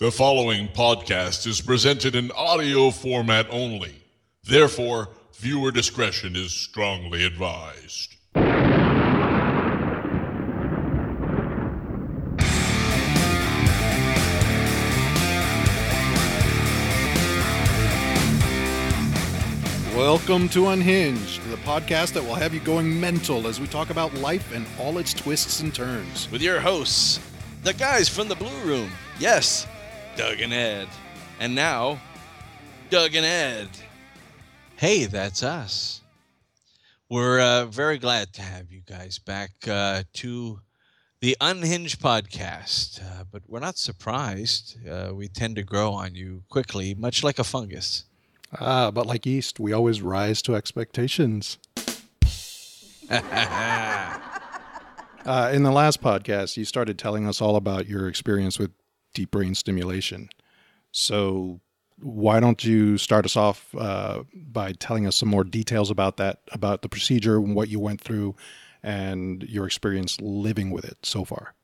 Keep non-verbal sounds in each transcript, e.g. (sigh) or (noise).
The following podcast is presented in audio format only. Therefore, viewer discretion is strongly advised. Welcome to Unhinged, the podcast that will have you going mental as we talk about life and all its twists and turns. with your hosts, the guys from the Blue Room. Yes, Doug and Ed. And now, Doug and Ed. Hey, that's us. We're uh, very glad to have you guys back uh, to the Unhinged podcast. Uh, but we're not surprised. Uh, we tend to grow on you quickly, much like a fungus. Ah, but like yeast, we always rise to expectations. (laughs) Uh, in the last podcast, you started telling us all about your experience with deep brain stimulation. So, why don't you start us off uh, by telling us some more details about that, about the procedure, what you went through, and your experience living with it so far?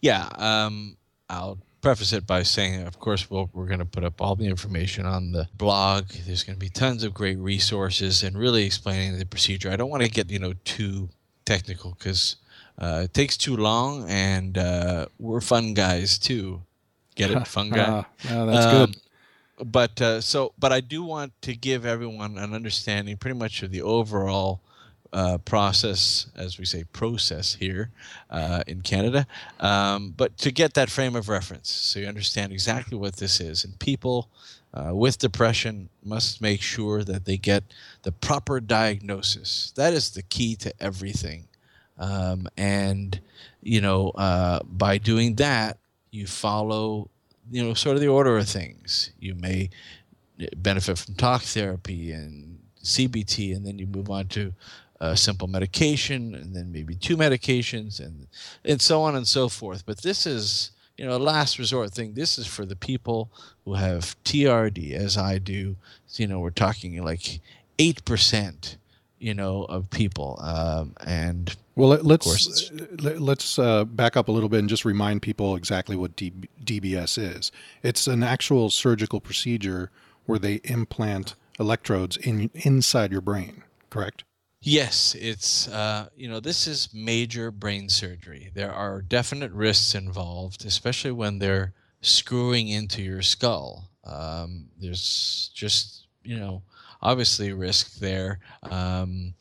Yeah, um, I'll preface it by saying, of course, we'll, we're going to put up all the information on the blog. There's going to be tons of great resources and really explaining the procedure. I don't want to get you know too technical because uh, it takes too long, and uh, we're fun guys too. Get it, (laughs) fun guy. Ah, ah, that's Um, good. But uh, so, but I do want to give everyone an understanding, pretty much of the overall uh, process, as we say, process here uh, in Canada. Um, but to get that frame of reference, so you understand exactly what this is, and people uh, with depression must make sure that they get the proper diagnosis. That is the key to everything. Um, and you know, uh, by doing that, you follow, you know, sort of the order of things. You may benefit from talk therapy and CBT, and then you move on to uh, simple medication, and then maybe two medications, and and so on and so forth. But this is, you know, a last resort thing. This is for the people who have TRD, as I do. You know, we're talking like eight percent, you know, of people, um, and Well, let, let's let- let's uh, back up a little bit and just remind people exactly what D- DBS is. It's an actual surgical procedure where they implant electrodes in inside your brain. Correct? Yes, it's uh, you know this is major brain surgery. There are definite risks involved, especially when they're screwing into your skull. Um, there's just you know obviously risk there. Um,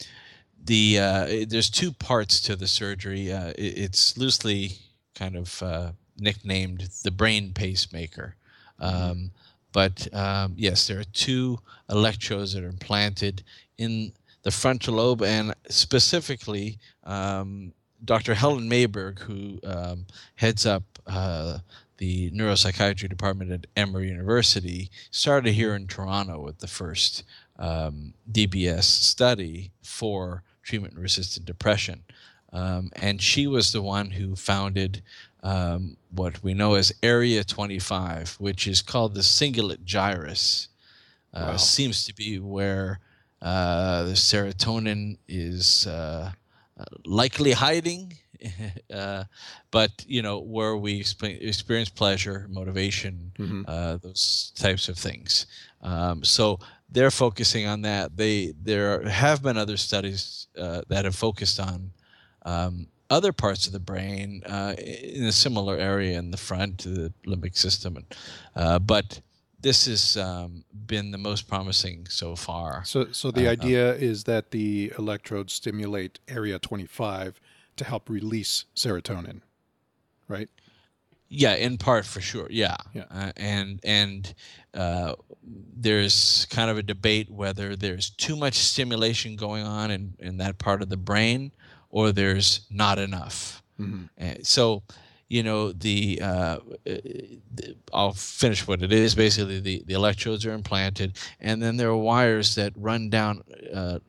the uh, there's two parts to the surgery. Uh, it, it's loosely kind of uh, nicknamed the brain pacemaker. Um, but um, yes, there are two electrodes that are implanted in the frontal lobe, and specifically, um, Dr. Helen Mayberg, who um, heads up uh, the neuropsychiatry department at Emory University, started here in Toronto with the first um, DBS study for treatment resistant depression. Um, and she was the one who founded um, what we know as Area 25, which is called the cingulate gyrus. Uh, Wow. Seems to be where uh, the serotonin is uh, uh, likely hiding, (laughs) uh, but you know where we expe- experience pleasure, motivation, Mhm. uh, those types of things. Um, so they're focusing on that. They there have been other studies uh, that have focused on um, other parts of the brain uh, in a similar area in the front, of the limbic system, uh, but this has um, been the most promising so far. So, so the Uh, idea is that the electrodes stimulate area 25 to help release serotonin, right? Yeah, in part for sure. Yeah, Yeah. Uh, and and uh, there's kind of a debate whether there's too much stimulation going on in in that part of the brain, or there's not enough. Mhm. Uh, so, you know, the, uh, uh, the I'll finish what it is. Basically, the the electrodes are implanted, and then there are wires that run down uh,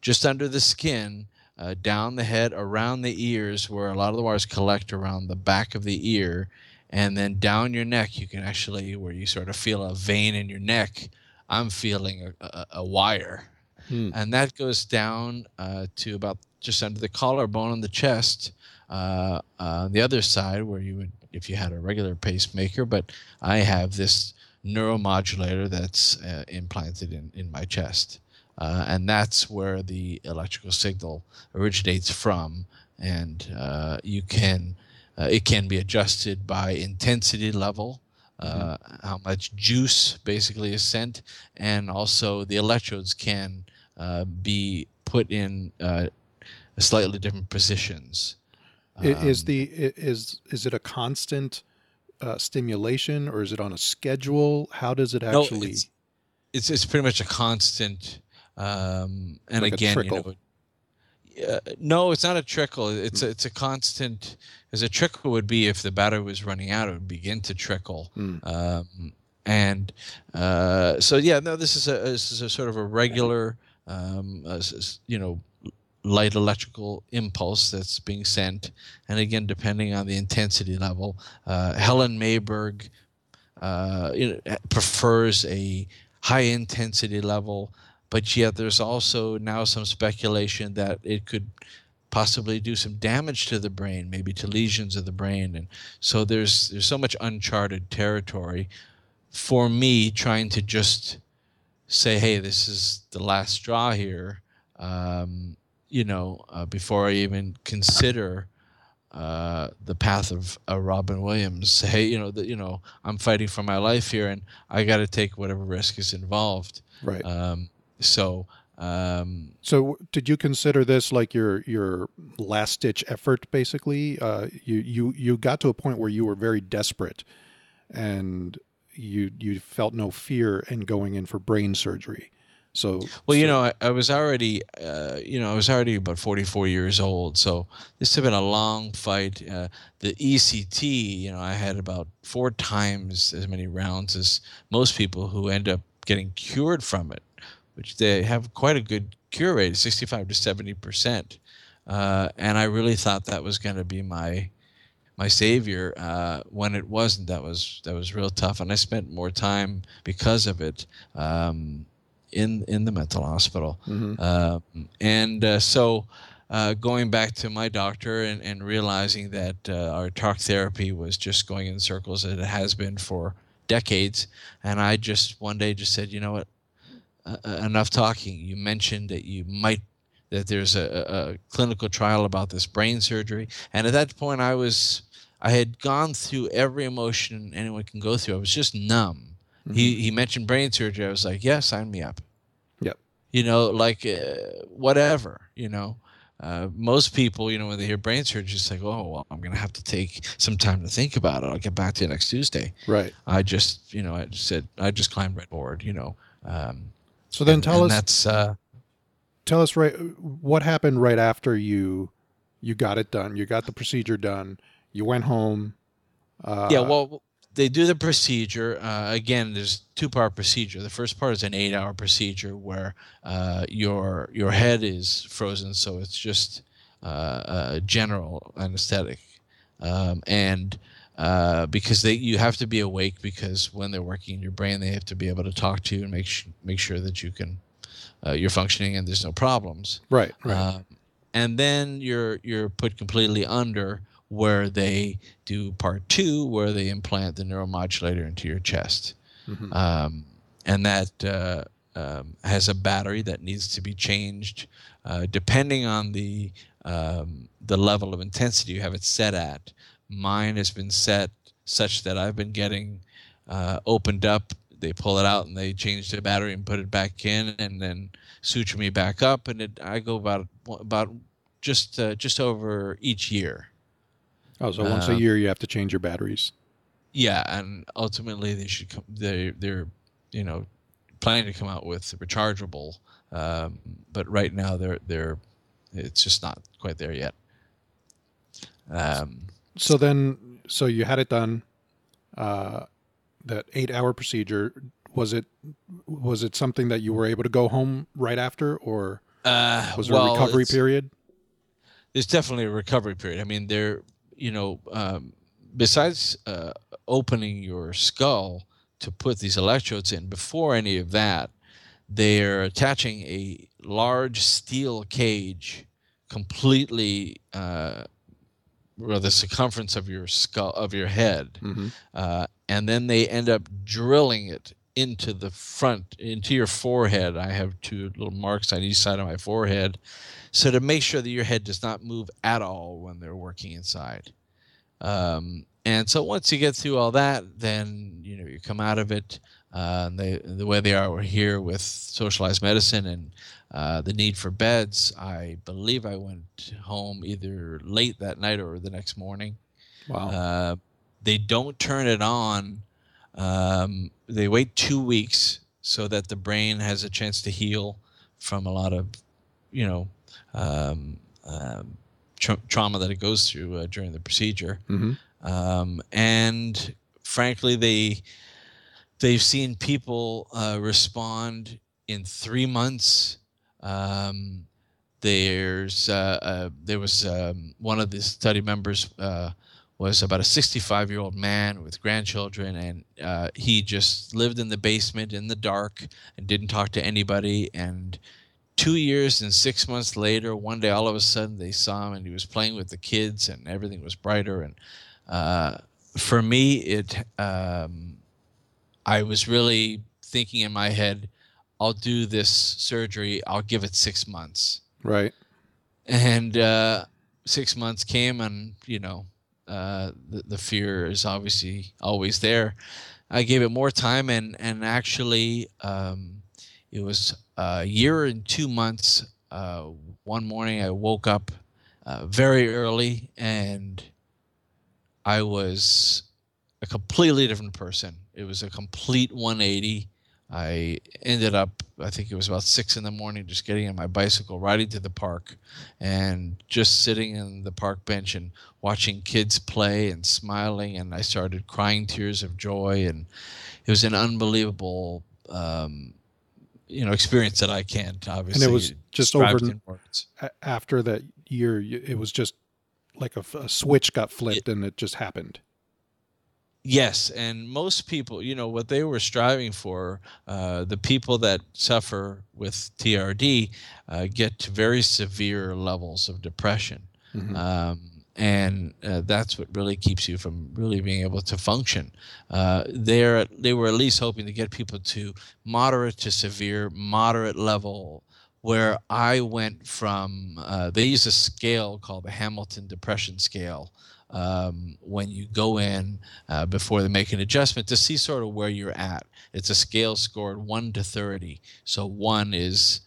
just under the skin uh, down the head, around the ears, where a lot of the wires collect around the back of the ear, and then down your neck. You can actually, where you sort of feel a vein in your neck. I'm feeling a, a, a wire, Hmm. and that goes down uh, to about just under the collarbone on the chest. Uh, uh, the other side, where you would if you had a regular pacemaker, but I have this neuromodulator that's uh, implanted in, in my chest. Uh, and that's where the electrical signal originates from. And uh, you can, uh, it can be adjusted by intensity level, uh, mm-hmm. how much juice basically is sent, and also the electrodes can uh, be put in slightly different positions. Um, is the is is it a constant uh, stimulation or is it on a schedule? How does it actually? No, it's, it's, it's pretty much a constant. Um, and like again, you know, uh, no, it's not a trickle. It's mm. a, it's a constant. As a trickle would be if the battery was running out, it would begin to trickle. Mm. Um, and uh, so yeah, no, this is a this is a sort of a regular, um, you know, light electrical impulse that's being sent. And again, depending on the intensity level, uh, Helen Mayberg uh, you know, prefers a high intensity level, but yet there's also now some speculation that it could possibly do some damage to the brain, maybe to lesions of the brain. And so there's there's so much uncharted territory for me trying to just say, hey, this is the last straw here. Um, you know, uh, before I even consider uh, the path of uh, Robin Williams. (laughs) Hey, you know, that you know, I'm fighting for my life here, and I got to take whatever risk is involved. Right. Um, so. Um, so, did you consider this like your your last ditch effort? Basically, uh, you you you got to a point where you were very desperate, and you you felt no fear in going in for brain surgery. So well, so. you know, I, I was already, uh, you know, I was already about 44 years old. So this had been a long fight. Uh, the ECT, you know, I had about four times as many rounds as most people who end up getting cured from it, which they have quite a good cure rate, 65 to 70 percent. Uh, and I really thought that was going to be my my savior. Uh, when it wasn't, that was that was real tough. And I spent more time because of it. Um, in in the mental hospital. Mm-hmm. Uh, and uh, so, uh, going back to my doctor and, and realizing that uh, our talk therapy was just going in circles as it has been for decades, and I just one day just said, you know what, uh, enough talking. You mentioned that you might that there's a, a clinical trial about this brain surgery, and at that point I was. I had gone through every emotion anyone can go through. I was just numb Mm-hmm. He he mentioned brain surgery. I was like, yeah, sign me up. Yep. You know, like uh, whatever. You know, uh, most people, you know, when they hear brain surgery, it's like, oh, well, I'm going to have to take some time to think about it. I'll get back to you next Tuesday. Right. I just, you know, I just said, I just climbed right board. You know. Um, so then, and, tell and us. That's. Uh, tell us right what happened right after you you got it done. You got the procedure done. You went home. Uh, yeah. Well, they do the procedure. Uh, again, there's two part procedure. The first part is an eight hour procedure where uh, your your head is frozen, so it's just uh, general anesthetic, um, and uh, because they you have to be awake because when they're working in your brain, they have to be able to talk to you and make sh- make sure that you can uh, you're functioning and there's no problems. Right. Right. Um, and then you're you're put completely under where they do part two, where they implant the neuromodulator into your chest. Mm-hmm. Um, and that uh, um, has a battery that needs to be changed uh, depending on the um, the level of intensity you have it set at. Mine has been set such that I've been getting uh, opened up. They pull it out and they change the battery and put it back in, and then suture me back up. And it, I go about about just uh, just over each year. Oh, so once um, a year you have to change your batteries. Yeah, and ultimately they should come. They they're you know planning to come out with rechargeable, um, but right now they're they're it's just not quite there yet. Um, so then, so you had it done. Uh, that eight-hour procedure was it was it something that you were able to go home right after, or uh, was there well, a recovery period? There's definitely a recovery period. I mean, there you know, um, besides uh, opening your skull to put these electrodes in, before any of that, they're attaching a large steel cage completely uh, or the circumference of your skull of your head, Mm-hmm. uh, and then they end up drilling it into the front into your forehead. I have two little marks on each side of my forehead, so to make sure that your head does not move at all when they're working inside. Um, and so once you get through all that, then you know you come out of it. Uh, and they, the way they are here with socialized medicine and uh, the need for beds, I believe I went home either late that night or the next morning. Wow. Uh, they don't turn it on. Um, they wait two weeks so that the brain has a chance to heal from a lot of, you know, um, um, tra- trauma that it goes through uh, during the procedure. mm-hmm. Um, and frankly, they they've seen people uh, respond in three months. Um, there's uh, uh, there was um, one of the study members uh, was about a 65 year old man with grandchildren, and uh, he just lived in the basement in the dark and didn't talk to anybody. And two years and six months later, one day all of a sudden they saw him and he was playing with the kids, and everything was brighter. And uh, for me, it um, I was really thinking in my head, I'll do this surgery. I'll give it six months Right. and uh, six months came and you know uh, the, the fear is obviously always there i gave it more time and and actually um, it was a year and two months uh, one morning i woke up uh, very early and i was a completely different person it was a complete 180 I ended up, I think it was about six in the morning, just getting on my bicycle, riding to the park, and just sitting in the park bench and watching kids play and smiling. And I started crying tears of joy. And it was an unbelievable, um, you know, experience that I can't obviously. And it was just over-. After that year, it was just like a switch got flipped and it just happened. Yes, and most people, you know, what they were striving for, uh, the people that suffer with TRD uh, get to very severe levels of depression. Mhm. Um, and uh, that's what really keeps you from really being able to function. Uh, they're, they were at least hoping to get people to moderate to severe, moderate level, where I went from, uh, they use a scale called the Hamilton Depression Scale um, when you go in uh, before they make an adjustment to see sort of where you're at. It's a scale scored 1 to 30. So 1 is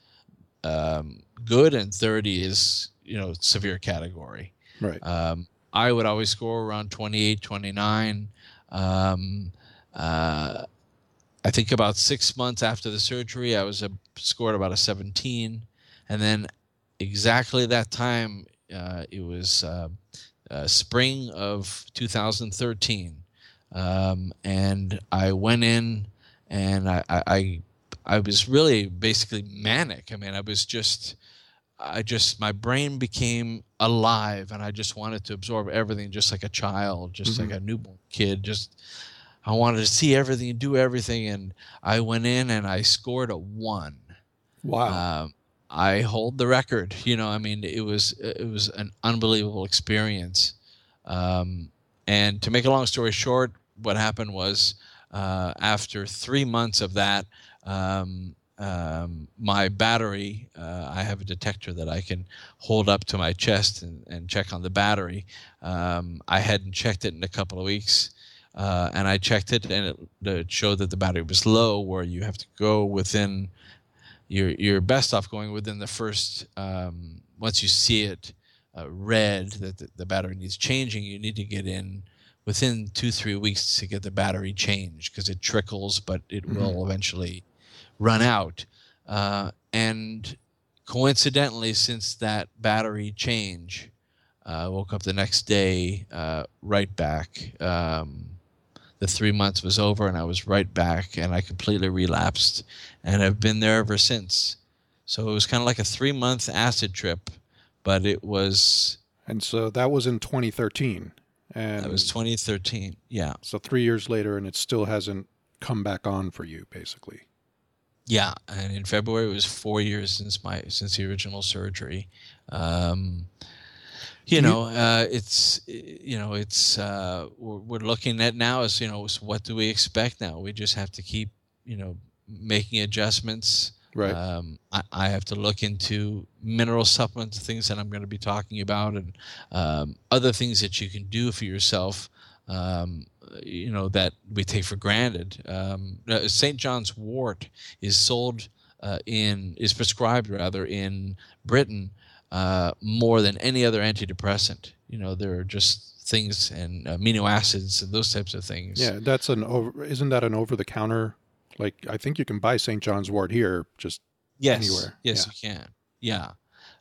um, good and 30 is, you know, severe category. Right. Um, I would always score around 28, 29. Um, uh, I think about six months after the surgery, I was a, scored about a 17. And then exactly that time, uh, it was uh, spring of 2013. Um, and I went in and I, I, I, was really basically manic. I mean, I was just, I just, my brain became alive and I just wanted to absorb everything just like a child, just Mhm. like a newborn kid. Just, I wanted to see everything and do everything. And I went in and I scored a one. Wow. Um, I hold the record. You know, I mean, it was it was an unbelievable experience. Um, and to make a long story short, what happened was uh, after three months of that, um, um, my battery, uh, I have a detector that I can hold up to my chest and, and check on the battery. Um, I hadn't checked it in a couple of weeks. Uh, and I checked it, and it, it showed that the battery was low, where you have to go within you're you're best off going within the first um, once you see it uh, red that the, the battery needs changing you need to get in within two three weeks to get the battery changed because it trickles but it will eventually run out. Uh, and coincidentally since that battery change uh, I woke up the next day uh, right back um, the three months was over and I was right back and I completely relapsed and I've been there ever since. So it was kind of like a three month acid trip, but it was and so that was in 2013. And that was 2013. Yeah, so three years later, and it still hasn't come back on for you, basically. yeah. And in February it was four years since my since the original surgery. Um, you know, uh, it's you know, it's uh, we're, we're looking at now is you know, what do we expect now? We just have to keep you know making adjustments. Right. Um, I, I have to look into mineral supplements, things that I'm going to be talking about, and um, other things that you can do for yourself. Um, you know that we take for granted. Um, uh, St. John's Wort is sold uh, in is prescribed rather in Britain uh, more than any other antidepressant. You know, there are just things and amino acids and those types of things. Yeah, that's an over. Isn't that an over the counter? Like I think you can buy St. John's Wort here just yes, anywhere. Yes, Yeah. you can. Yeah.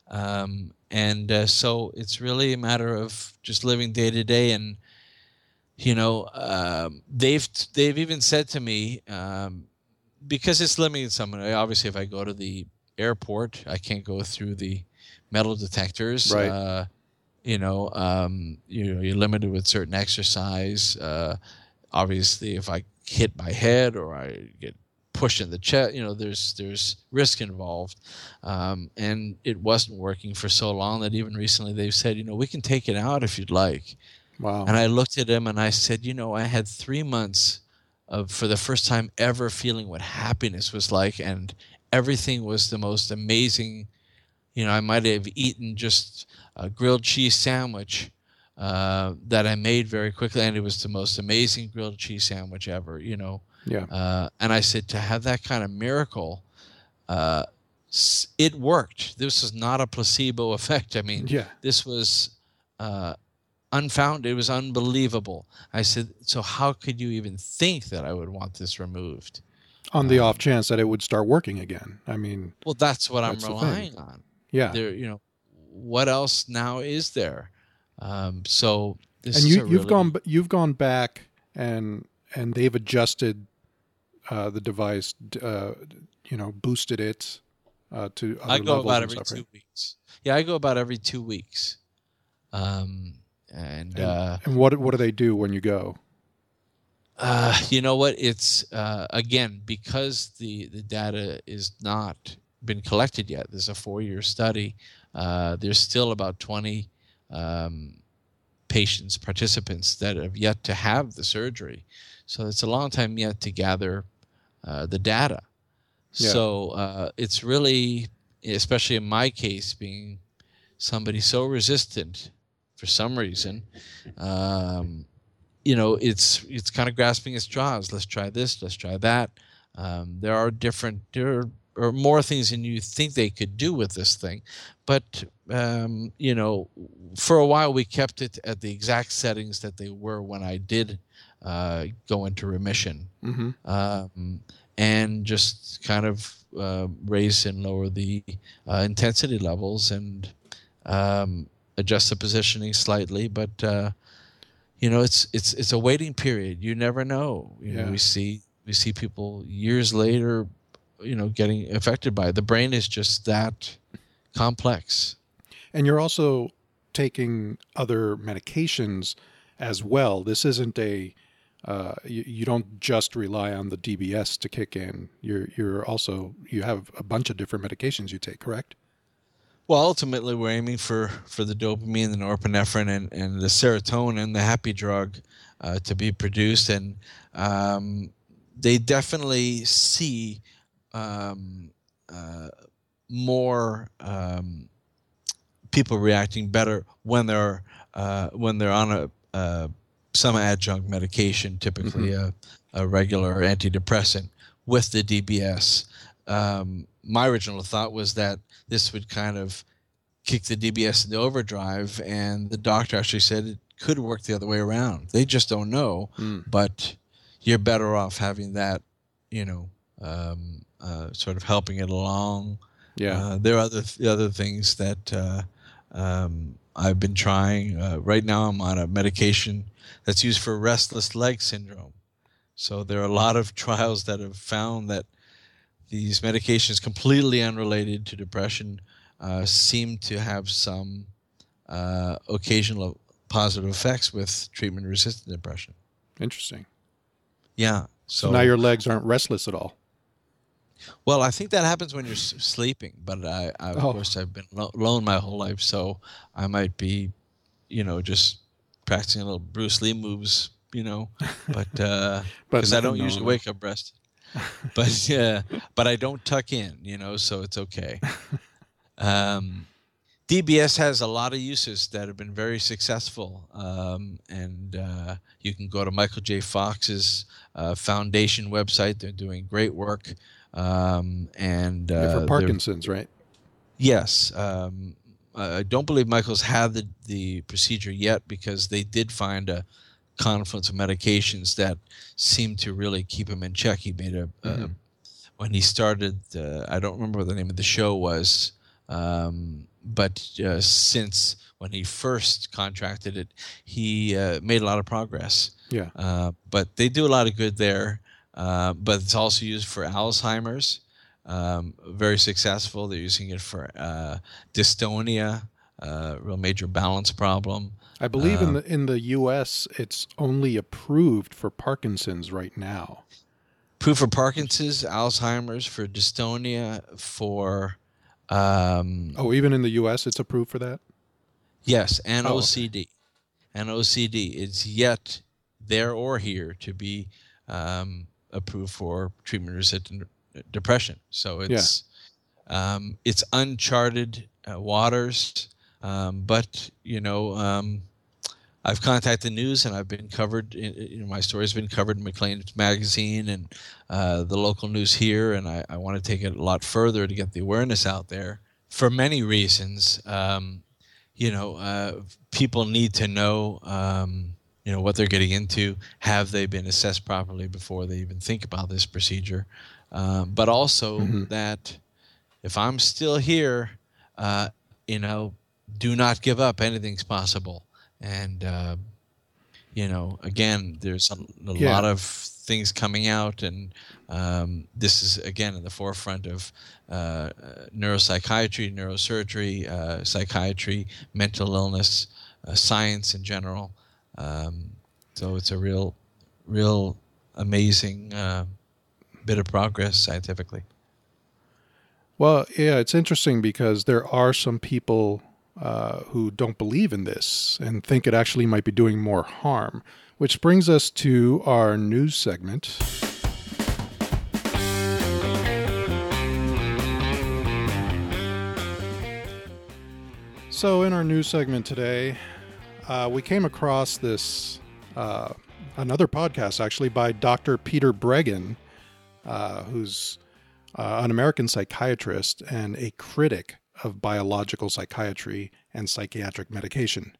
Um, and uh, so it's really a matter of just living day to day and you know um, they've they've even said to me um, because it's limiting someone obviously if i go to the airport i can't go through the metal detectors Right. uh, you know um, you know you're limited with certain exercise uh, obviously if i hit my head or i get pushed in the chest you know there's there's risk involved um, and it wasn't working for so long that even recently they've said you know we can take it out if you'd like Wow. and I looked at him and I said, you know, I had three months of, for the first time ever, feeling what happiness was like, and everything was the most amazing. You know, I might have eaten just a grilled cheese sandwich uh, that I made very quickly, and it was the most amazing grilled cheese sandwich ever. You know, yeah. uh, and I said to have that kind of miracle, uh, it worked. This is not a placebo effect. I mean, Yeah. this was uh, unfounded. It was unbelievable. I said, so how could you even think that I would want this removed? On the um, off chance that it would start working again. I mean, Well, that's what That's I'm relying on. yeah. There, you know, what else now is there? Um, so this and is you, you've really- gone you've gone back and and they've adjusted uh, the device, uh, you know, boosted it uh, to other I go levels about every stuff, two right? weeks. Yeah, I go about every two weeks. Um, and, And, uh, and what what do they do when you go? Uh, you know what? It's uh, again because the the data is not been collected yet. There's a four year study. Uh, there's still about 20 um, patients, participants that have yet to have the surgery. So it's a long time yet to gather uh, the data. Yeah. So uh, it's really, especially in my case, being somebody so resistant for some reason, um, you know, it's it's kind of grasping at straws. Let's try this. Let's try that. Um, there are different. There are, are more things than you think they could do with this thing, but um, you know, for a while we kept it at the exact settings that they were when I did uh, go into remission hmm um, and just kind of uh, raise and lower the uh, intensity levels and um, adjust the positioning slightly. But uh, you know, it's it's it's a waiting period. You never know. You know, we see we see people years later, you know, getting affected by it. The brain is just that complex. And you're also taking other medications as well. This isn't a uh, you, you don't just rely on the DBS to kick in. You're you're also you have a bunch of different medications you take, correct? Well, ultimately, we're aiming for, for the dopamine, the norepinephrine, and, and the serotonin, the happy drug, uh, to be produced. And um, they definitely see um, uh, more um, people reacting better when they're uh, when they're on a uh, some adjunct medication, typically a, a regular antidepressant, with the DBS. Um, my original thought was that this would kind of kick the DBS into overdrive, and the doctor actually said it could work the other way around. They just don't know, Mm. but you're better off having that, you know, um, uh, sort of helping it along. Yeah. Uh, there are other other things that uh, um, I've been trying. Uh, right now, I'm on a medication that's used for restless leg syndrome. So there are a lot of trials that have found that these medications, completely unrelated to depression, uh, seem to have some uh, occasional positive effects with treatment-resistant depression. Interesting. Yeah. So, now your legs aren't restless at all. Well, I think that happens when you're sleeping, but I, I of Oh. course, I've been lo- alone my whole life, so I might be you know, just practicing a little Bruce Lee moves, you know, (laughs) but because uh, I don't no, usually no. wake up breast. But (laughs) yeah, but I don't tuck in, you know, so it's okay. (laughs) Um, DBS has a lot of uses that have been very successful, um, and uh, you can go to Michael J. Fox's uh, foundation website. They're doing great work, um, and uh, for Parkinson's, right? Yes. Um, I don't believe Michael's had the, the procedure yet because they did find a confluence of medications that seemed to really keep him in check. He made a, mm-hmm. when he started. Uh, I don't remember what the name of the show was. Um, but uh, since when he first contracted it, he uh, made a lot of progress. Yeah. Uh, but they do a lot of good there. Uh, but it's also used for Alzheimer's. Um, very successful. They're using it for uh, dystonia, uh, real major balance problem. I believe in the in the U.S. it's only approved for Parkinson's right now. Approved for Parkinson's, Alzheimer's, for dystonia, for um, oh, even in the U.S., it's approved for that. Yes, and oh, OCD, okay. and OCD is yet there or here to be um, approved for treatment-resistant depression. So it's yeah. um, it's uncharted uh, waters, um, but you know um, I've contacted the news and I've been covered. In, you know, my story's been covered in Maclean's magazine and uh, the local news here, and I, I want to take it a lot further to get the awareness out there for many reasons. Um, you know, uh, people need to know, um, you know, what they're getting into. Have they been assessed properly before they even think about this procedure? Um, but also mm-hmm. that if I'm still here, uh, you know, do not give up. Anything's possible and uh, you know, again, there's a, a yeah. lot of things coming out, and um, this is again in the forefront of uh, neuropsychiatry, neurosurgery, uh, psychiatry, mental illness, uh, science in general. Um, so it's a real, real amazing uh, bit of progress scientifically. Well, yeah, it's interesting because there are some people uh, who don't believe in this and think it actually might be doing more harm. Which brings us to our news segment. So, in our news segment today, uh, we came across this uh, another podcast actually by Dr. Peter Breggin, uh, who's uh, an American psychiatrist and a critic of biological psychiatry and psychiatric medication.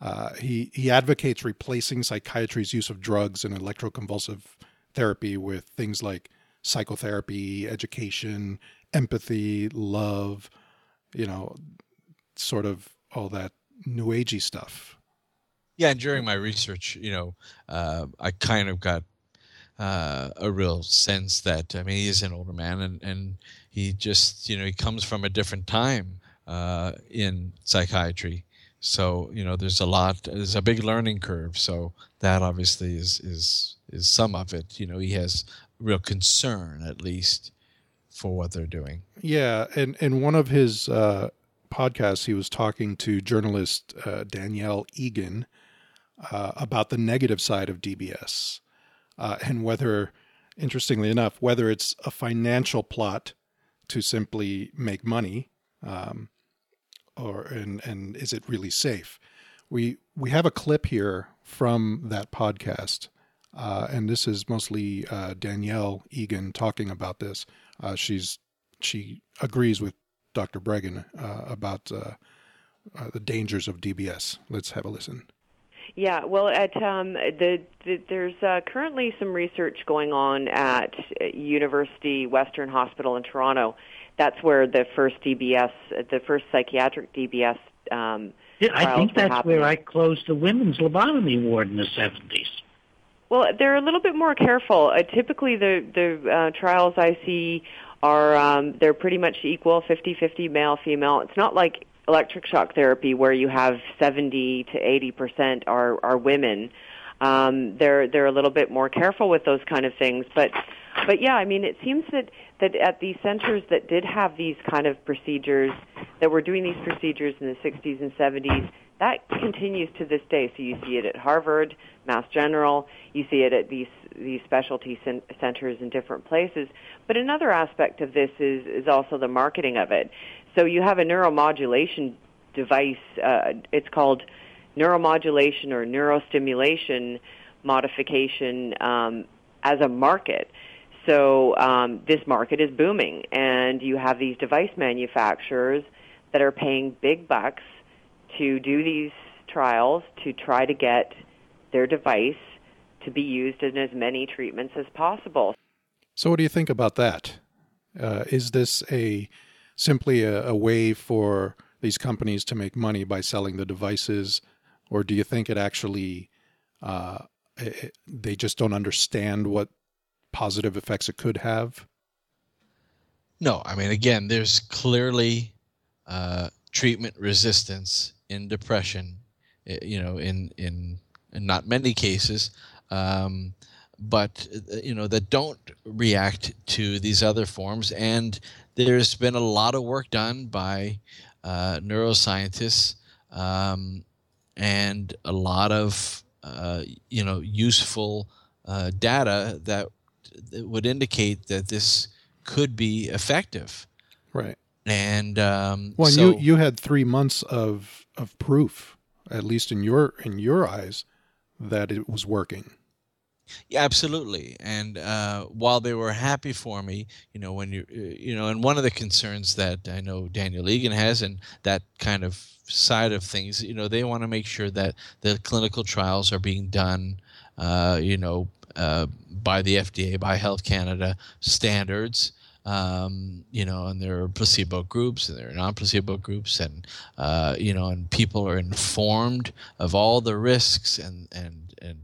Uh, he, he advocates replacing psychiatry's use of drugs and electroconvulsive therapy with things like psychotherapy, education, empathy, love, you know, sort of all that new agey stuff. Yeah, and during my research, you know, uh, I kind of got uh, a real sense that I mean he is an older man and and he just you know he comes from a different time uh, in psychiatry. So you know there's a lot there's a big learning curve. So that obviously is is is some of it. You know he has real concern at least for what they're doing. Yeah, and in one of his uh, podcasts, he was talking to journalist uh, Danielle Egan uh, about the negative side of DBS uh, and whether, interestingly enough, whether it's a financial plot to simply make money, um, or and and is it really safe? We we have a clip here from that podcast, uh, and this is mostly uh, Danielle Egan talking about this. Uh, she's she agrees with Dr. Breggin uh, about uh, uh, the dangers of DBS. Let's have a listen. Yeah, well, at um, the, the there's uh, currently some research going on at University Western Hospital in Toronto. That's where the first DBS, the first psychiatric DBS. Um, yeah, I think that's happening. where I closed the women's lobotomy ward in the 70s. Well, they're a little bit more careful. Uh, typically, the the uh, trials I see are um, they're pretty much equal, 50-50 male female. It's not like electric shock therapy where you have 70 to 80 percent are are women. Um, they're they're a little bit more careful with those kind of things, but but yeah, I mean, it seems that that at these centers that did have these kind of procedures, that were doing these procedures in the 60s and 70s, That continues to this day. So you see it at Harvard, Mass General, you see it at these these specialty centers in different places. But another aspect of this is is also the marketing of it. So you have a neuromodulation device. Uh, it's called neuromodulation or neurostimulation modification um, as a market. So um, this market is booming, and you have these device manufacturers that are paying big bucks to do these trials to try to get their device to be used in as many treatments as possible. So, what do you think about that? Uh, is this a simply a, a way for these companies to make money by selling the devices, or do you think it actually uh, it, they just don't understand what positive effects it could have? No, I mean, again, there's clearly uh, treatment resistance in depression. Eh, you know, in in, in not many cases, um, but uh, you know that don't react to these other forms. And there's been a lot of work done by uh, neuroscientists um, and a lot of uh, you know useful uh, data that, that, would indicate that this could be effective. Right. And um, well, so, you you had three months of of proof, at least in your in your eyes, that it was working. Yeah, absolutely. And uh, while they were happy for me, you know, when you, uh, you know, and one of the concerns that I know Danielle Egan has, and that kind of side of things, you know, they want to make sure that the clinical trials are being done, uh, you know, uh, by the FDA, by Health Canada standards. Um, you know, and there are placebo groups and there are non-placebo groups, and uh, you know, and people are informed of all the risks and and and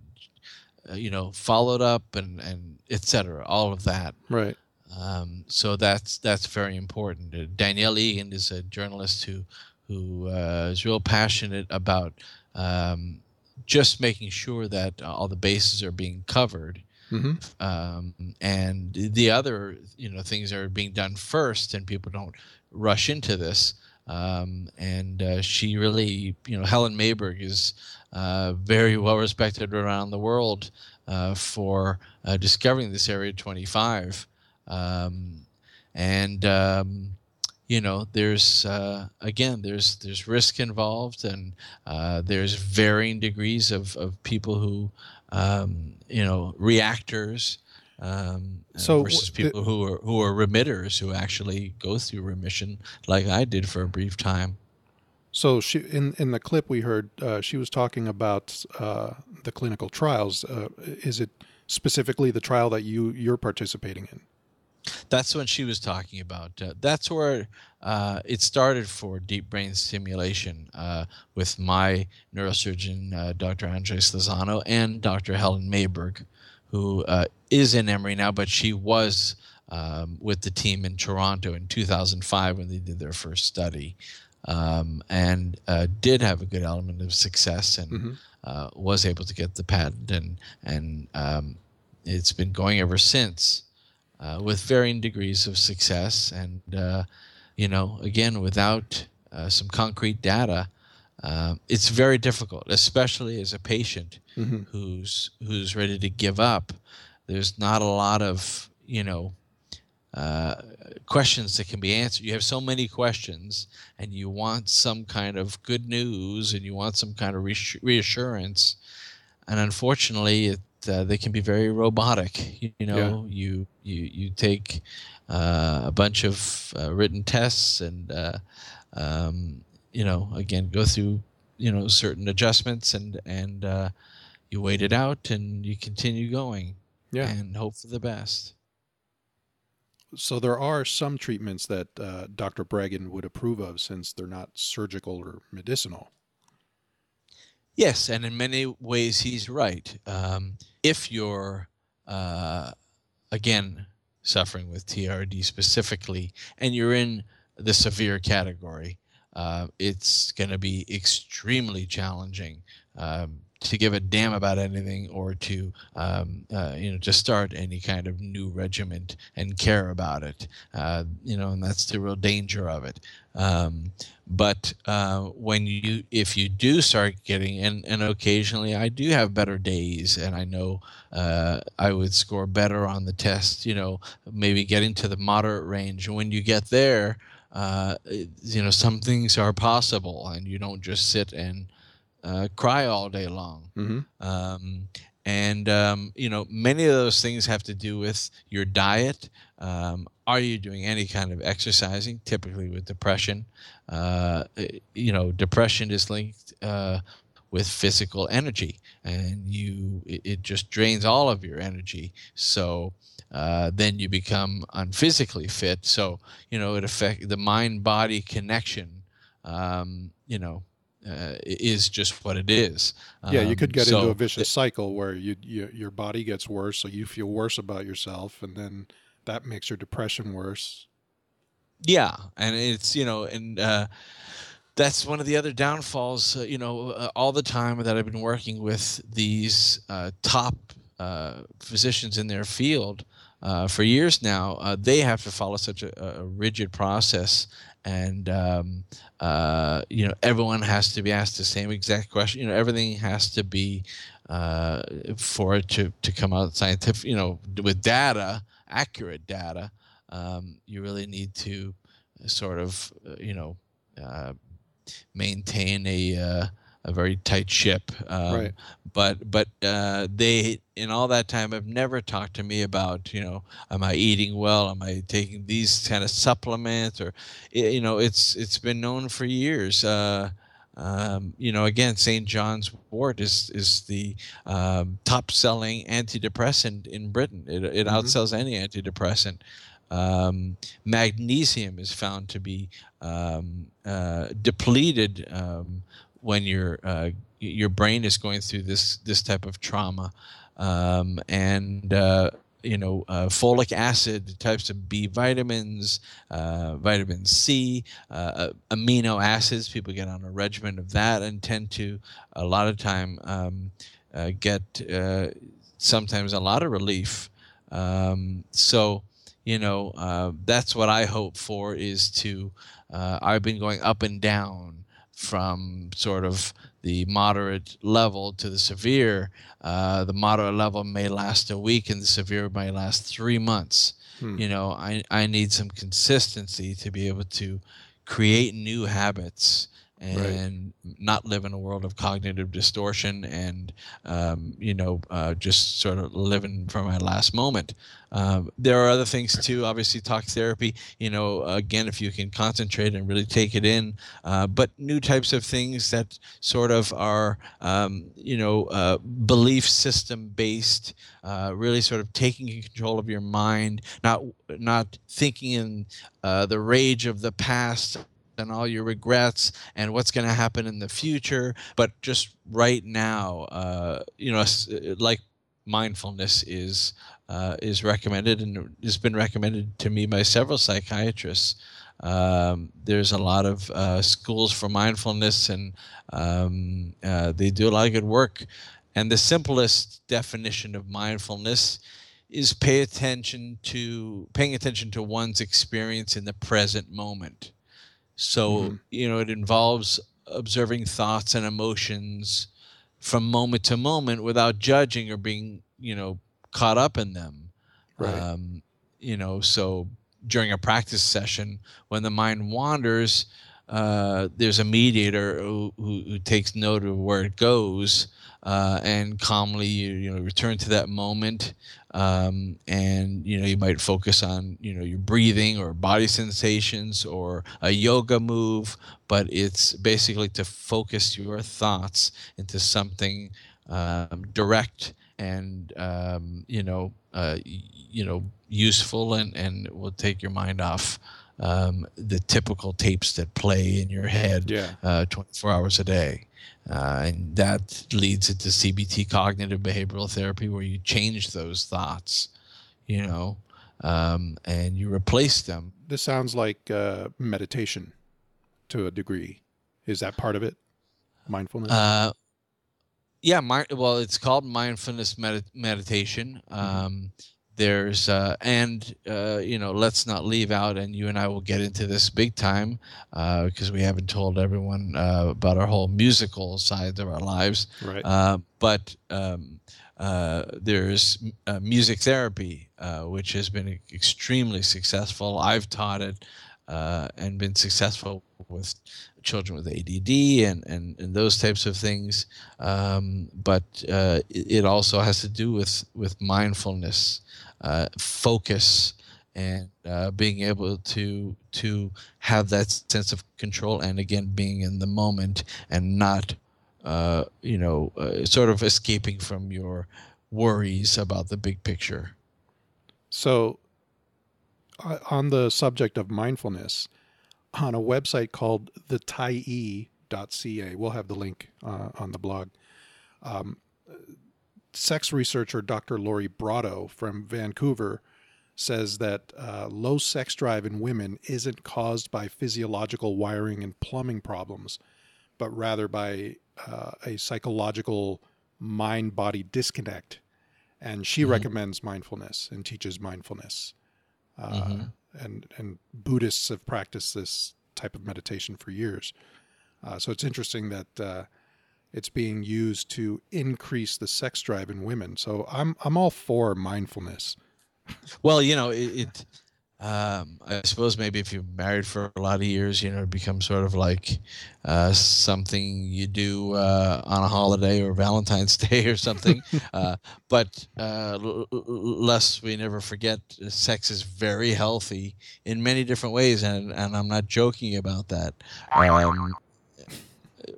uh, you know, followed up and and etc. All of that. Right. Um, so that's that's very important. Uh, Danielle Egan is a journalist who who uh, is real passionate about um, just making sure that all the bases are being covered. Mm-hmm. Um, and the other, you know, things are being done first, and people don't rush into this. Um, and uh, she really, you know, Helen Mayberg is uh, very well respected around the world uh, for uh, discovering this Area 25. Um, and um, you know, there's uh, again, there's there's risk involved, and uh, there's varying degrees of, of people who, um, you know, reactors. Um, so versus people the, who are who are remitters who actually go through remission, like I did for a brief time. So she in in the clip we heard, uh, she was talking about uh, the clinical trials. Uh, is it specifically the trial that you you're participating in? That's when she was talking about. Uh, that's where uh, it started for deep brain stimulation uh, with my neurosurgeon, Dr. Andres Lozano, and Dr. Helen Mayberg, who is in Emory now, but she was um, with the team in Toronto in 2005 when they did their first study um, and uh, did have a good element of success and mm-hmm. uh, was able to get the patent and and um, it's been going ever since uh, with varying degrees of success and uh, you know again without uh, some concrete data uh, it's very difficult especially as a patient mm-hmm. who's who's ready to give up there's not a lot of you know uh, questions that can be answered. You have so many questions, and you want some kind of good news, and you want some kind of reassurance. And unfortunately, it, uh, they can be very robotic. You, you know, yeah. you you you take uh, a bunch of uh, written tests, and uh, um, you know, again, go through you know certain adjustments, and and you wait it out, and you continue going, yeah, and hope for the best so there are some treatments that uh, Dr. Breggin would approve of since they're not surgical or medicinal. Yes, and in many ways he's right. Um, if you're, uh, again, suffering with TRD specifically, and you're in the severe category, uh, it's going to be extremely challenging um, to give a damn about anything or to um, uh, you know just start any kind of new regiment and care about it uh, you know and that's the real danger of it. Um, but uh, when you if you do start getting and, and occasionally i do have better days and i know uh, i would score better on the test you know maybe getting to the moderate range. And when you get there uh, you know some things are possible and you don't just sit and uh, cry all day long. Mm-hmm. Um, and um, you know, many of those things have to do with your diet. Um, are you doing any kind of exercising? Typically, with depression, uh, you know, depression is linked uh, with physical energy, and you it, it, just drains all of your energy. So. Uh, then you become unphysically fit. So you know it affect the mind body connection. Um, you know uh, is just what it is. Yeah, you could um, get so into a vicious cycle where you, you, your body gets worse, so you feel worse about yourself, and then that makes your depression worse. Yeah, and it's you know, and uh, that's one of the other downfalls. Uh, you know, uh, all the time that I've been working with these uh, top uh, physicians in their field. For years now, they have to follow such a, a rigid process and um, uh, you know everyone has to be asked the same exact question. You know everything has to be uh, for it to to come out scientific. You know with data, accurate data. Um, you really need to sort of uh, you know uh, maintain a uh, a very tight ship. Um, right. But but uh, they in all that time have never talked to me about you know am I eating well? Am I taking these kind of supplements? Or you know it's it's been known for years. Uh, um, you know, again, St. John's Wort is is the um, top selling antidepressant in Britain. It, it mm-hmm. outsells any antidepressant. Um, magnesium is found to be um, uh, depleted um, when your uh, your brain is going through this this type of trauma, um, and uh, you know uh, folic acid, types of B vitamins, uh, vitamin C, uh, uh, amino acids. People get on a regimen of that and tend to a lot of time um, get sometimes a lot of relief. Um, so you know that's what I hope for is to. I've been going up and down from sort of the moderate level to the severe. Uh, the moderate level may last a week, and the severe may last three months. Hmm. You know, I I need some consistency to be able to create new habits and right. not live in a world of cognitive distortion and um, you know uh, just sort of living for my last moment um, there are other things too obviously talk therapy you know again if you can concentrate and really take it in uh, but new types of things that sort of are um, you know uh, belief system based uh, really sort of taking control of your mind not not thinking in uh, the rage of the past and all your regrets and what's going to happen in the future, but just right now, uh, you know, like mindfulness is uh, is recommended and has been recommended to me by several psychiatrists. Um, there's a lot of uh, schools for mindfulness, and um, uh, they do a lot of good work. And the simplest definition of mindfulness is pay attention to paying attention to one's experience in the present moment. So, mm-hmm. you know, it involves observing thoughts and emotions from moment to moment without judging or being, you know, caught up in them. Right. Um, you know, so during a practice session, when the mind wanders, uh, there's a mediator who, who, who, takes note of where it goes uh, and calmly you, you know return to that moment um, and you know you might focus on you know your breathing or body sensations or a yoga move but it's basically to focus your thoughts into something um, direct and um, you know uh, you know useful and and will take your mind off um, the typical tapes that play in your head yeah. uh, 24 hours a day. Uh, and that leads into CBT, cognitive behavioral therapy, where you change those thoughts, you know, um, and you replace them. This sounds like uh, meditation to a degree. Is that part of it? Mindfulness? Uh, Yeah, my, well, it's called mindfulness med- meditation. Um, there's uh, and uh, you know let's not leave out and you and i will get into this big time uh, because we haven't told everyone uh, about our whole musical side of our lives Right. uh, but um, uh, there's uh, music therapy uh, which has been extremely successful i've taught it uh, and been successful with children with ADD and, and, and those types of things. Um, but uh, it, it also has to do with, with mindfulness, uh, focus, and uh, being able to to have that sense of control, and again being in the moment and not, uh, you know, uh, sort of escaping from your worries about the big picture. So, uh, on the subject of mindfulness, on a website called thetyee.ca, we'll have the link uh, on the blog. Um, sex researcher Dr. Lori Brotto from Vancouver says that uh, low sex drive in women isn't caused by physiological wiring and plumbing problems, but rather by uh, a psychological mind body disconnect. And she recommends mindfulness and teaches mindfulness. Uh, and, and Buddhists have practiced this type of meditation for years. Uh, so it's interesting that uh, it's being used to increase the sex drive in women. So I'm I'm all for mindfulness. Well, you know, it. it um, I suppose maybe if you're married for a lot of years, you know, it becomes sort of like uh, something you do uh, on a holiday or Valentine's (laughs) Day or something. uh, but uh, l- l- lest we never forget, sex is very healthy in many different ways, and and I'm not joking about that. Um,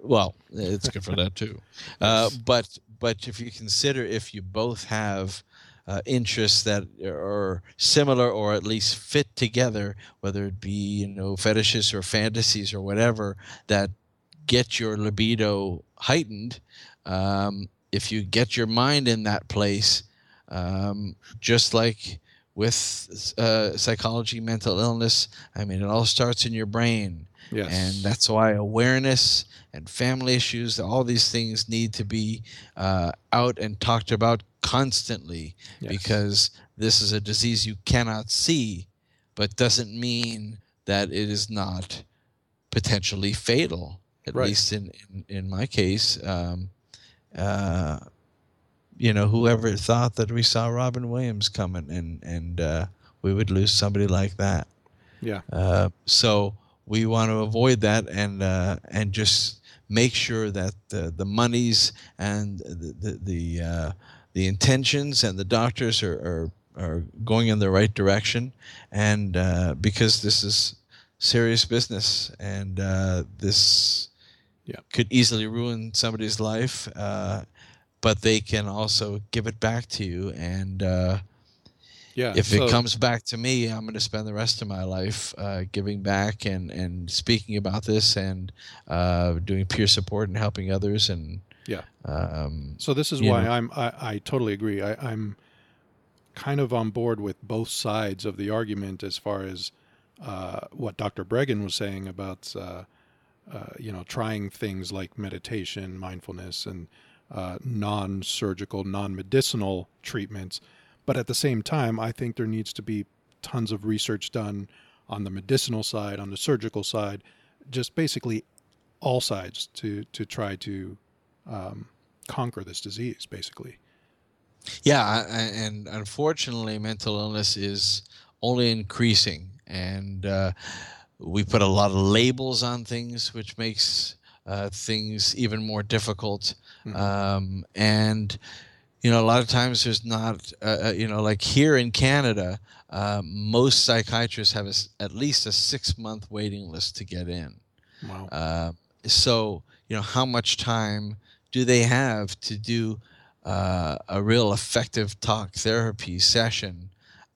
well, it's good for that too. (laughs) Uh, but but if you consider if you both have uh, interests that are similar or at least fit together, whether it be you know fetishes or fantasies or whatever that get your libido heightened. Um, if you get your mind in that place, um, just like with uh, psychology, mental illness, I mean, it all starts in your brain. Yes. And that's why awareness and family issues, all these things need to be uh, out and talked about constantly Yes. because this is a disease you cannot see, but doesn't mean that it is not potentially fatal. At Right. least in, in, in my case, um, uh, you know, whoever thought that we saw Robin Williams coming and, and uh, we would lose somebody like that. yeah. Uh, so we want to avoid that and uh, and just make sure that the, the monies and the the the, uh, the intentions and the doctors are, are are going in the right direction and uh, because this is serious business and uh, this Yeah. could easily ruin somebody's life uh, but they can also give it back to you and uh, Yeah. if so- it comes back to me, I'm going to spend the rest of my life uh, giving back and, and speaking about this and uh, doing peer support and helping others. And Yeah. um, So this is why know. I'm I, I totally agree. I, I'm kind of on board with both sides of the argument as far as uh, what Dr. Breggin was saying about uh, uh, you know trying things like meditation, mindfulness, and uh, non-surgical, non-medicinal treatments. But at the same time, I think there needs to be tons of research done on the medicinal side, on the surgical side, just basically all sides to to try to um, conquer this disease, basically. yeah, and unfortunately, mental illness is only increasing. And uh, we put a lot of labels on things, which makes uh, things even more difficult. Mhm. Um, and you know, a lot of times there's not, uh, uh, you know, like here in Canada, uh, most psychiatrists have a at least a six month waiting list to get in. Wow. Uh, so, you know, how much time do they have to do uh, a real effective talk therapy session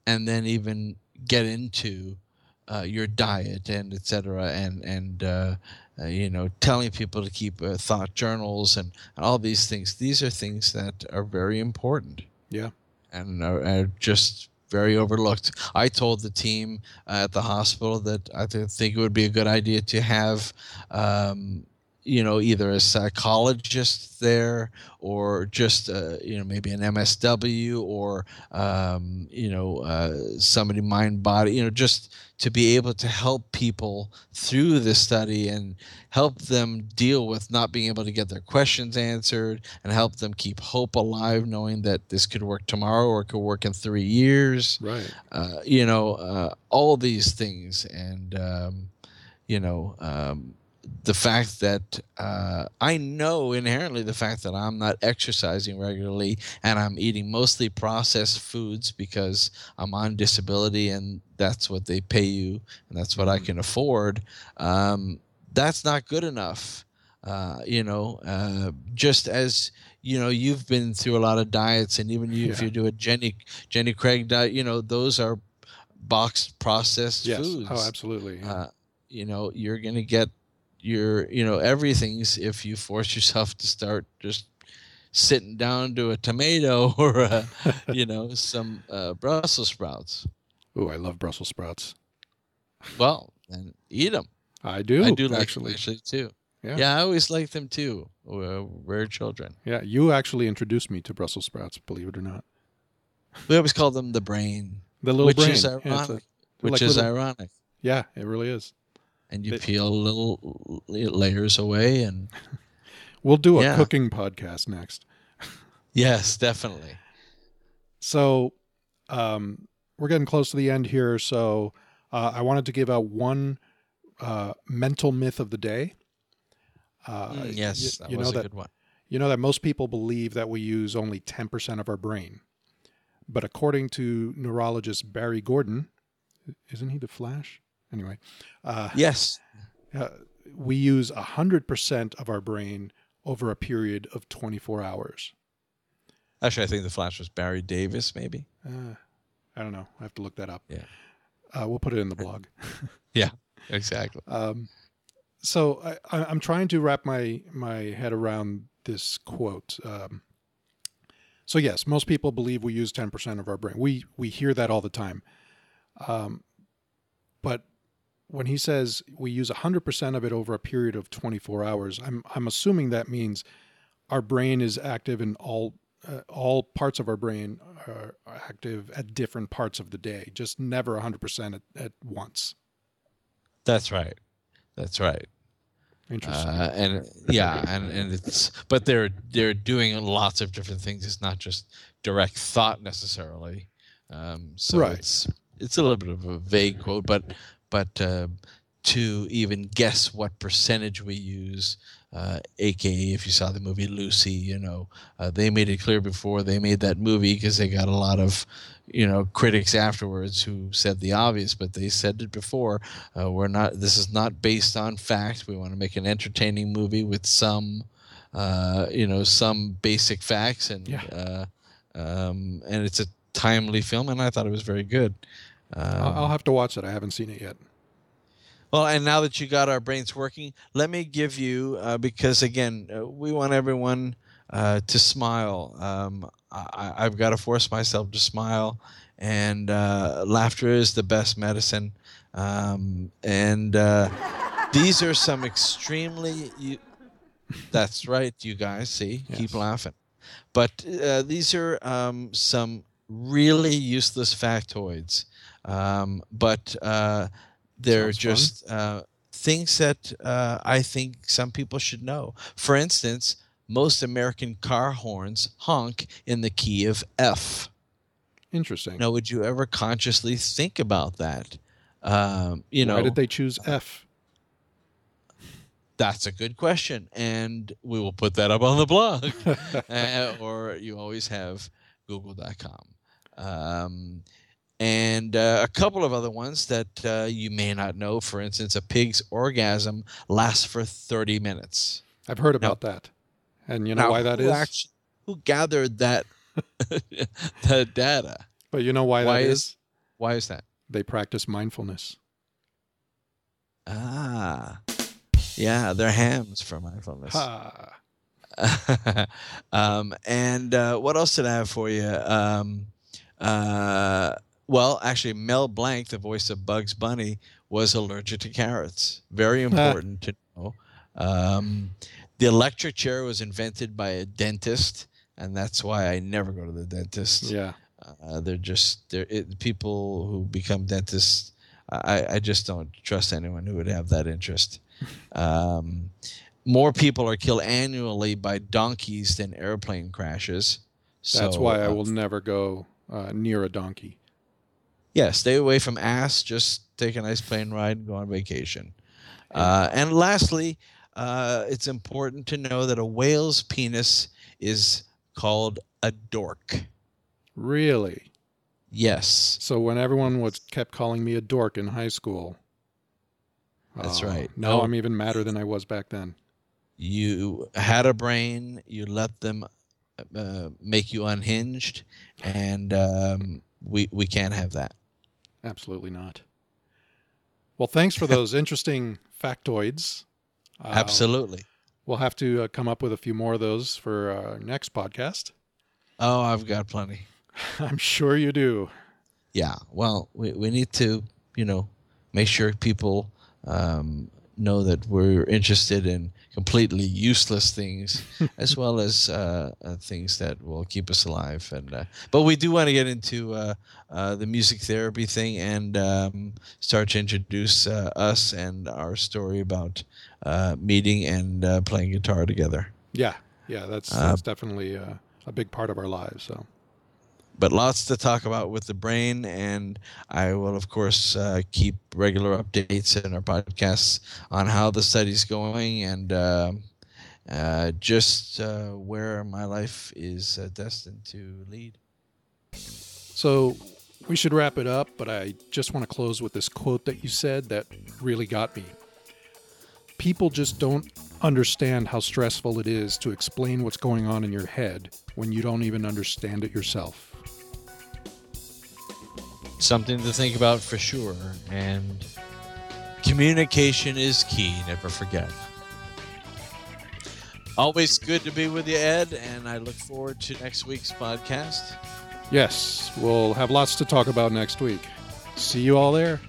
and then even get into uh, your diet and et cetera and, and uh, uh, you know, telling people to keep uh, thought journals and, and all these things. These are things that are very important yeah. and are, are just very overlooked. I told the team uh, at the hospital that I th- think it would be a good idea to have, um, you know, either a psychologist there or just, uh, you know, maybe an MSW or, um, you know, uh, somebody mind body, you know, just to be able to help people through the study and help them deal with not being able to get their questions answered and help them keep hope alive, knowing that this could work tomorrow or it could work in three years. Right. Uh, you know, uh, all these things. And, um, you know, um, the fact that uh, I know inherently the fact that I'm not exercising regularly and I'm eating mostly processed foods because I'm on disability and that's what they pay you and that's what I can afford. Um, that's not good enough. Uh, you know, uh, just as you know, you've been through a lot of diets, and even you, Yeah. if you do a Jenny Jenny Craig diet, you know, those are boxed processed Yes. foods Oh, absolutely. yeah. uh, you know you're gonna get your you know everything's if you force yourself to start just sitting down to a tomato (laughs) or a, you know some uh, brussels sprouts Ooh, I love Brussels sprouts. well and eat them I do. i do like actually. them actually too Yeah. yeah i always like them too We're children Yeah, you actually introduced me to Brussels sprouts. Believe it or not. we always call them the brain The little which brain. is Yeah, a- ironic which like is little- ironic yeah, it really is. And you They- peel little layers away and (laughs) We'll do a Yeah. cooking podcast next. (laughs) yes definitely So, um, we're getting close to the end here. So, uh, I wanted to give out one uh, mental myth of the day. Uh, Mm, yes you, that was know a that good one you know that most people believe that we use only ten percent of our brain, but according to neurologist Barry Gordon, isn't he the Flash? Anyway, uh, yes uh, we use 100% of our brain over a period of 24 hours. Actually, I think the Flash was Barry Davis, maybe. Uh, I don't know. I have to look that up. Yeah. Uh, we'll put it in the blog. (laughs) Yeah, exactly. Um, so I, I, I'm trying to wrap my, my head around this quote. Um, so yes, most people believe we use 10% of our brain. We, we hear that all the time. Um, but when he says we use 100% of it over a period of 24 hours, I'm, I'm assuming that means our brain is active in all, uh, all parts of our brain are active at different parts of the day, just never 100% at, at once. That's right. That's right. Interesting. Uh, and yeah, and, and it's but they're they're doing lots of different things. It's not just direct thought necessarily. Um, so Right. it's it's a little bit of a vague quote, but but uh, to even guess what percentage we use, uh, aka if you saw the movie Lucy, you know, uh, they made it clear before they made that movie because they got a lot of you know critics afterwards who said the obvious, but they said it before. Uh, we're not. This is not based on fact. We want to make an entertaining movie with some, uh, you know, some basic facts, and Yeah. uh, um, and it's a timely film, and I thought it was very good. I'll, Um, I'll have to watch it. I haven't seen it yet. well, and now that you got our brains working, let me give you uh, because again, uh, we want everyone uh, to smile. Um, I, I've got to force myself to smile, and uh, laughter is the best medicine. Um, and uh, these are some extremely. You, that's right, you guys. See, Yes. keep laughing. But uh, these are um, some really useless factoids. Um, but uh, they're Sounds just uh, things that uh, I think some people should know. For instance, most American car horns honk in the key of F. Interesting. Now, would you ever consciously think about that? Um, you know, Why did they choose F? That's a good question, and we will put that up on the blog, (laughs) uh, or you always have Google.com, um, and uh, a couple of other ones that uh, you may not know. For instance, a pig's orgasm lasts for thirty minutes. I've heard about that. And you know Now, why that who is? actu- who gathered that (laughs) the data? but you know why, why that is- is? Why is that? They practice mindfulness. Ah, yeah, they're hams for mindfulness. Ha. (laughs) um, and uh, what else did I have for you? Um, uh, well, actually, Mel Blanc, the voice of Bugs Bunny, was allergic to carrots. Very important to know. Um, the electric chair was invented by a dentist, and that's why I never go to the dentist. Yeah. Uh, they're just they're it, people who become dentists. I, I just don't trust anyone who would have that interest. (laughs) Um, more people are killed annually by donkeys than airplane crashes. That's why I uh, will never go uh, near a donkey. Yeah, stay away from ass. Just take a nice plane ride and go on vacation. Uh, and lastly, uh, it's important to know that a whale's penis is called a dork. Really? Yes. So when everyone was kept calling me a dork in high school. That's oh, right. Now No. I'm even madder than I was back then. You had a brain, you let them uh, make you unhinged, and um, we, we can't have that. Absolutely not. Well, thanks for those (laughs) interesting factoids. Uh, Absolutely. We'll have to uh, come up with a few more of those for our next podcast. Oh, I've got plenty. (laughs) I'm sure you do. Yeah. Well, we, we need to, you know, make sure people um, know that we're interested in completely useless things (laughs) as well as uh, uh, things that will keep us alive. And uh, but we do want to get into uh, uh, the music therapy thing and um, start to introduce uh, us and our story about uh, meeting and uh, playing guitar together. Yeah, yeah, that's that's definitely uh, a big part of our lives. So but lots to talk about with the brain and i will of course uh, keep regular updates in our podcasts on how the study's going and um uh, just uh, where my life is uh, destined to lead So we should wrap it up, but I just want to close with this quote that you said that really got me. People just don't understand how stressful it is to explain what's going on in your head when you don't even understand it yourself. Something to think about for sure and communication is key never forget always good to be with you ed and i look forward to next week's podcast Yes, we'll have lots to talk about next week. See you all there.